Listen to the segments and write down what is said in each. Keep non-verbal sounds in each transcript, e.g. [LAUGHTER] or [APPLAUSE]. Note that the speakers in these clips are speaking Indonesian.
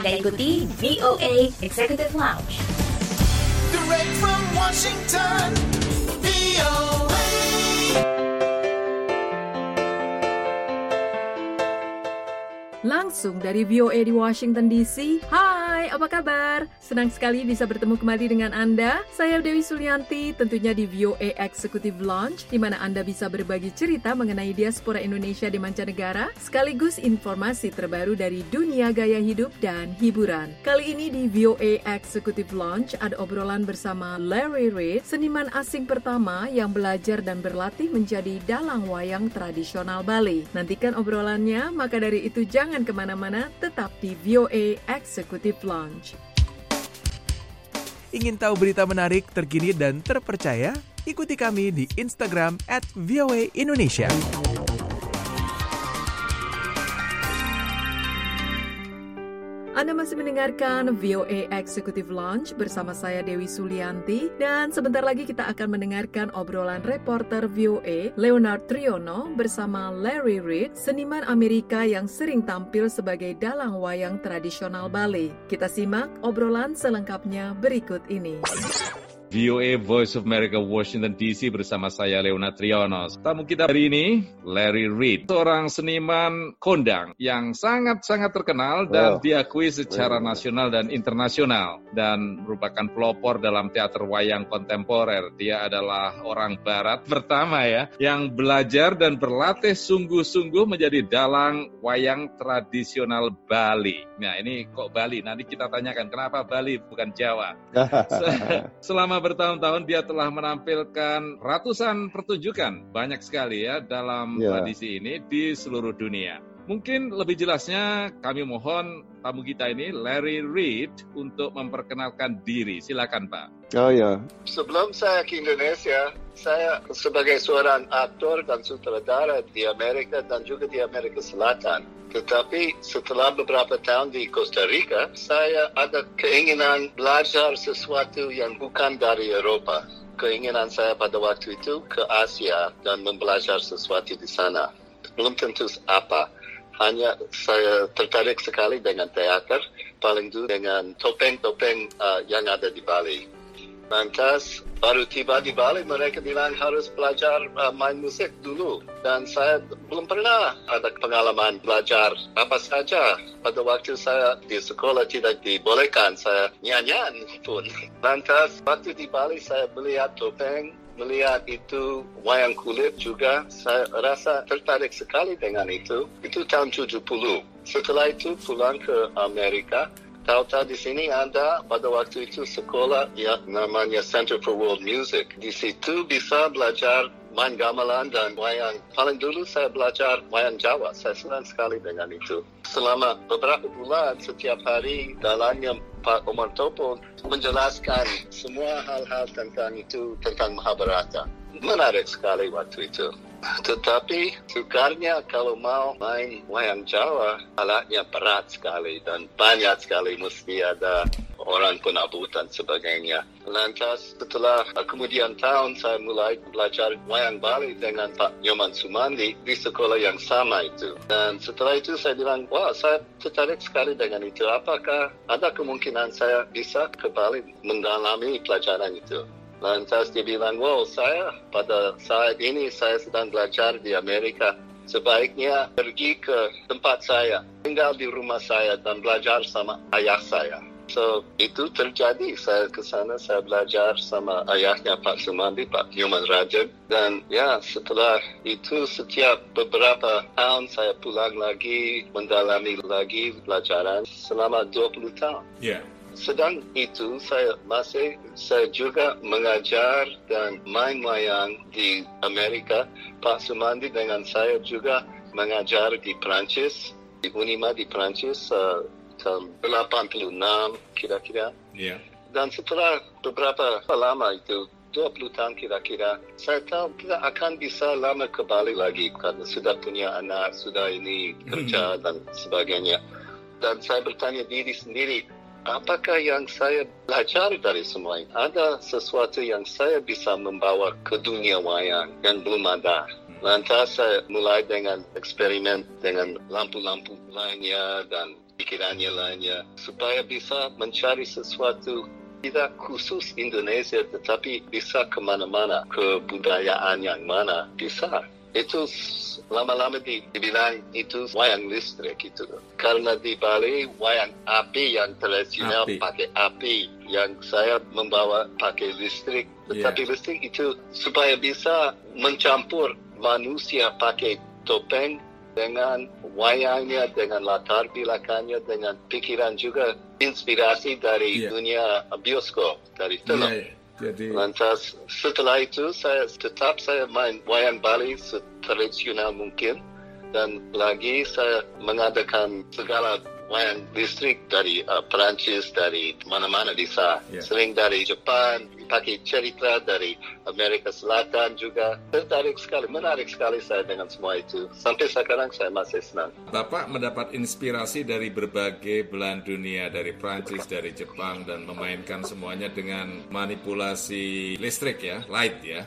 Anda ikuti VOA Executive Lounge. Direct from Washington, VOA. Langsung dari VOA di Washington DC. Hai, apa kabar? Senang sekali bisa bertemu kembali dengan Anda. Saya Dewi Sulianti, tentunya di VOA Executive Launch, di mana Anda bisa berbagi cerita mengenai diaspora Indonesia di mancanegara, sekaligus informasi terbaru dari dunia gaya hidup dan hiburan. Kali ini di VOA Executive Launch ada obrolan bersama Larry Reid, seniman asing pertama yang belajar dan berlatih menjadi dalang wayang tradisional Bali. Nantikan obrolannya, maka dari itu jangan ke mana-mana, tetap di VOA Executive Launch. Ingin tahu berita menarik, terkini, dan terpercaya? Ikuti kami di Instagram at Indonesia. Anda masih mendengarkan VOA Executive Launch bersama saya Dewi Sulianti dan sebentar lagi kita akan mendengarkan obrolan reporter VOA Leonard Triono bersama Larry Reid, seniman Amerika yang sering tampil sebagai dalang wayang tradisional Bali. Kita simak obrolan selengkapnya berikut ini. VOA Voice of America Washington DC bersama saya Leona Trionos. Tamu kita hari ini Larry Reid, seorang seniman kondang yang sangat-sangat terkenal dan diakui secara nasional dan internasional dan merupakan pelopor dalam teater wayang kontemporer. Dia adalah orang barat pertama ya yang belajar dan berlatih sungguh-sungguh menjadi dalang wayang tradisional Bali. Nah, ini kok Bali? Nanti kita tanyakan kenapa Bali bukan Jawa. [LAUGHS] Selama bertahun-tahun dia telah menampilkan ratusan pertunjukan, banyak sekali ya dalam Ya. tradisi ini di seluruh dunia. Mungkin lebih jelasnya kami mohon tamu kita ini Larry Reid untuk memperkenalkan diri. Silakan Pak. Oh ya, Sebelum saya ke Indonesia, saya sebagai seorang aktor dan sutradara di Amerika dan juga di Amerika Selatan. Tetapi setelah beberapa tahun di Costa Rica, saya ada keinginan belajar sesuatu yang bukan dari Eropa. Keinginan saya pada waktu itu ke Asia dan membelajar sesuatu di sana. Belum tentu apa. Hanya saya tertarik sekali dengan teater, paling dulu dengan topeng-topeng uh, yang ada di Bali. Lantas baru tiba di Bali mereka bilang harus belajar uh, main musik dulu. Dan saya belum pernah ada pengalaman belajar apa saja. Pada waktu saya di sekolah tidak dibolehkan saya nyanyian pun. [LAUGHS] Lantas waktu di Bali saya melihat topeng melihat itu wayang kulit juga saya rasa tertarik sekali dengan itu. Itu tahun 70 setelah itu pulang ke Amerika Tahu-tahu di sini ada pada waktu itu sekolah yang namanya Center for World Music. Di situ bisa belajar main gamelan dan wayang. Paling dulu saya belajar wayang Jawa. Saya senang sekali dengan itu. Selama beberapa bulan setiap hari dalamnya Pak Omar Topo menjelaskan semua hal-hal tentang itu, tentang Mahabharata. Menarik sekali waktu itu. Tetapi sukarnya kalau mau main wayang Jawa, alatnya berat sekali dan banyak sekali mesti ada orang penabut dan sebagainya. Lantas setelah uh, kemudian tahun saya mulai belajar wayang Bali dengan Pak Nyoman Sumandi di sekolah yang sama itu. Dan setelah itu saya bilang, wah saya tertarik sekali dengan itu. Apakah ada kemungkinan saya bisa ke Bali mendalami pelajaran itu? Lantas dia bilang, wow saya pada saat ini saya sedang belajar di Amerika. Sebaiknya pergi ke tempat saya, tinggal di rumah saya dan belajar sama ayah saya. So, itu terjadi. Saya ke sana, saya belajar sama ayahnya Pak Sumandi, Pak Nyoman Rajab. Dan ya, setelah itu setiap beberapa tahun saya pulang lagi, mendalami lagi pelajaran selama 20 tahun. Ya. Sedang itu saya masih saya juga mengajar dan main wayang di Amerika. Pak Sumandi dengan saya juga mengajar di Prancis, di Unima di Prancis uh, tahun 86 kira-kira. Ya. Dan setelah beberapa lama itu, 20 tahun kira-kira, saya tahu tidak akan bisa lama ke Bali lagi karena sudah punya anak, sudah ini kerja dan sebagainya. Dan saya bertanya diri sendiri, apakah yang saya belajar dari semua ini? Ada sesuatu yang saya bisa membawa ke dunia wayang yang belum ada. Lantas saya mulai dengan eksperimen dengan lampu-lampu lainnya dan pikirannya lainnya supaya bisa mencari sesuatu tidak khusus Indonesia tetapi bisa ke mana-mana kebudayaan yang mana bisa itu lama-lama di- dibilang itu wayang listrik itu karena di Bali wayang api yang tradisional Api. pakai api yang saya membawa pakai listrik tetapi listrik itu supaya bisa mencampur manusia pakai topeng dengan wayangnya dengan latar belakangnya dengan pikiran juga inspirasi dari Iya. dunia bioskop dari film Iya, iya. Jadi Lantas setelah itu saya tetap saya main wayang Bali tradisional mungkin. Dan lagi saya mengadakan segala wayang listrik dari uh, Perancis dari mana-mana bisa Ya. sering dari Jepang pakai cerita dari Amerika Selatan juga tertarik sekali menarik sekali saya dengan semua itu sampai sekarang saya masih senang Bapak mendapat inspirasi dari berbagai belahan dunia, dari Prancis, dari Jepang, dan memainkan semuanya dengan manipulasi listrik ya, light ya.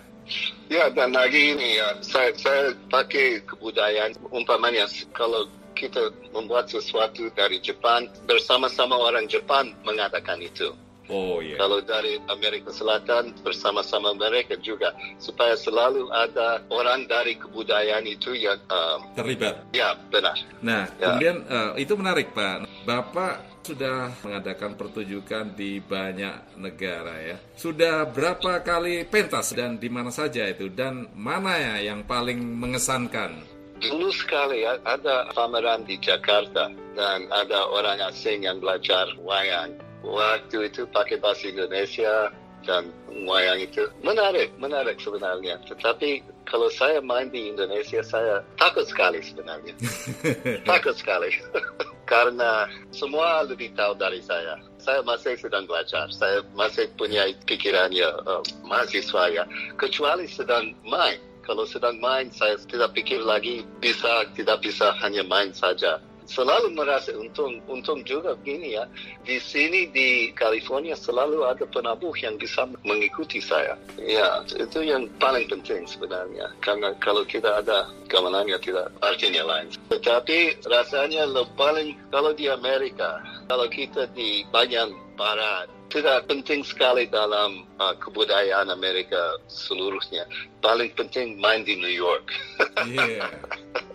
Ya, dan lagi ini ya, saya, saya pakai kebudayaan umpamanya kalau kita membuat sesuatu dari Jepang, bersama-sama orang Jepang mengadakan itu. Oh iya. Kalau dari Amerika Selatan, bersama-sama mereka juga. Supaya selalu ada orang dari kebudayaan itu yang, um, Terlibat. ya benar. Nah, Ya. kemudian eh, itu menarik Pak. Bapak sudah mengadakan pertunjukan di banyak negara ya. Sudah berapa kali pentas dan di mana saja itu dan mana ya yang paling mengesankan? Dulu sekali ada pameran di Jakarta dan ada orang asing yang belajar wayang. Waktu itu pakai bahasa Indonesia dan wayang itu menarik, menarik sebenarnya. Tetapi kalau saya main di Indonesia, saya takut sekali sebenarnya. [LAUGHS] takut sekali. [LAUGHS] Karena semua lebih tahu dari saya. Saya masih sedang belajar. Saya masih punya pikirannya uh, mahasiswa ya. Kecuali sedang main. Kalau sedang main, saya tidak pikir lagi bisa, tidak bisa hanya main saja. Selalu merasa untung, untung juga begini ya. Di sini di California selalu ada penabuh yang bisa mengikuti saya. Ya, itu yang paling penting sebenarnya. Karena kalau tidak ada gamelannya tidak artinya lain. Tetapi rasanya lebih paling kalau di Amerika, kalau kita di bagian barat, tidak penting sekali dalam uh, kebudayaan Amerika seluruhnya. Paling penting main di New York. Iya. [LAUGHS]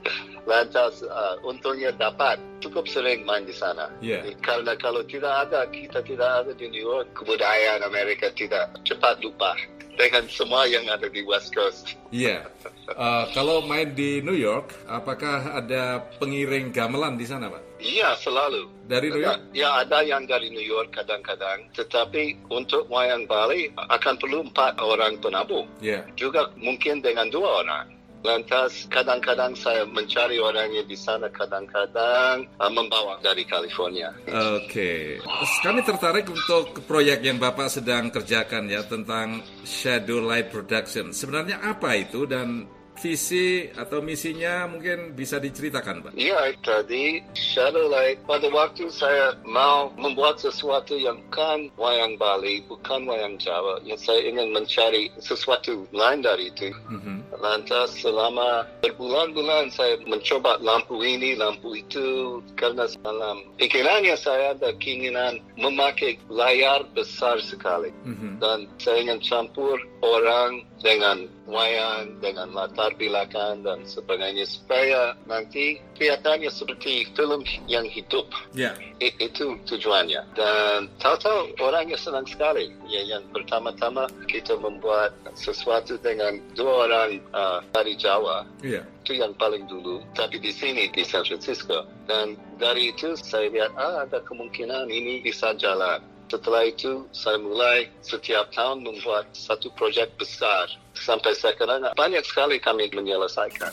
Lantas uh, untungnya dapat cukup sering main di sana. Iya. Karena kalau tidak ada, kita tidak ada di New York, kebudayaan Amerika tidak cepat lupa dengan semua yang ada di West Coast. Iya. Eh, kalau main di New York, apakah ada pengiring gamelan di sana, Pak? Iya, selalu. Dari New York? Ya, ada yang dari New York kadang-kadang. Tetapi untuk wayang Bali akan perlu empat orang penabuh. Iya. Juga mungkin dengan dua orang. Lantas kadang-kadang saya mencari orangnya di sana, kadang-kadang uh, membawa dari California. Oke, kami tertarik untuk proyek yang Bapak sedang kerjakan ya tentang Shadow Light Production. Sebenarnya apa itu dan visi atau misinya mungkin bisa diceritakan, Pak? Iya, tadi Shadowlight pada waktu saya mau membuat sesuatu yang bukan wayang Bali, bukan wayang Jawa, yang saya ingin mencari sesuatu lain dari itu. Mhm. Lantas selama berbulan-bulan saya mencoba lampu ini, lampu itu, karena dalam pikirannya saya ada keinginan memakai layar besar sekali. Mhm. Dan saya ingin campur orang dengan wayang, dengan latar belakang dan sebagainya supaya nanti kelihatannya seperti film yang hidup. Ya, I- itu tujuannya. Dan tahu-tahu orangnya senang sekali. Ya, yang pertama-tama kita membuat sesuatu dengan dua orang uh, dari Jawa. iya. Itu yang paling dulu. Tapi di sini, di San Francisco. Dan dari itu saya lihat, ah, ada kemungkinan ini bisa jalan. Setelah itu saya mulai setiap tahun membuat satu proyek besar. Sampai sekarang banyak sekali kami menyelesaikan.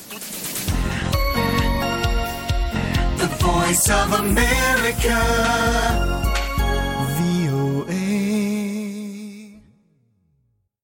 The voice of America.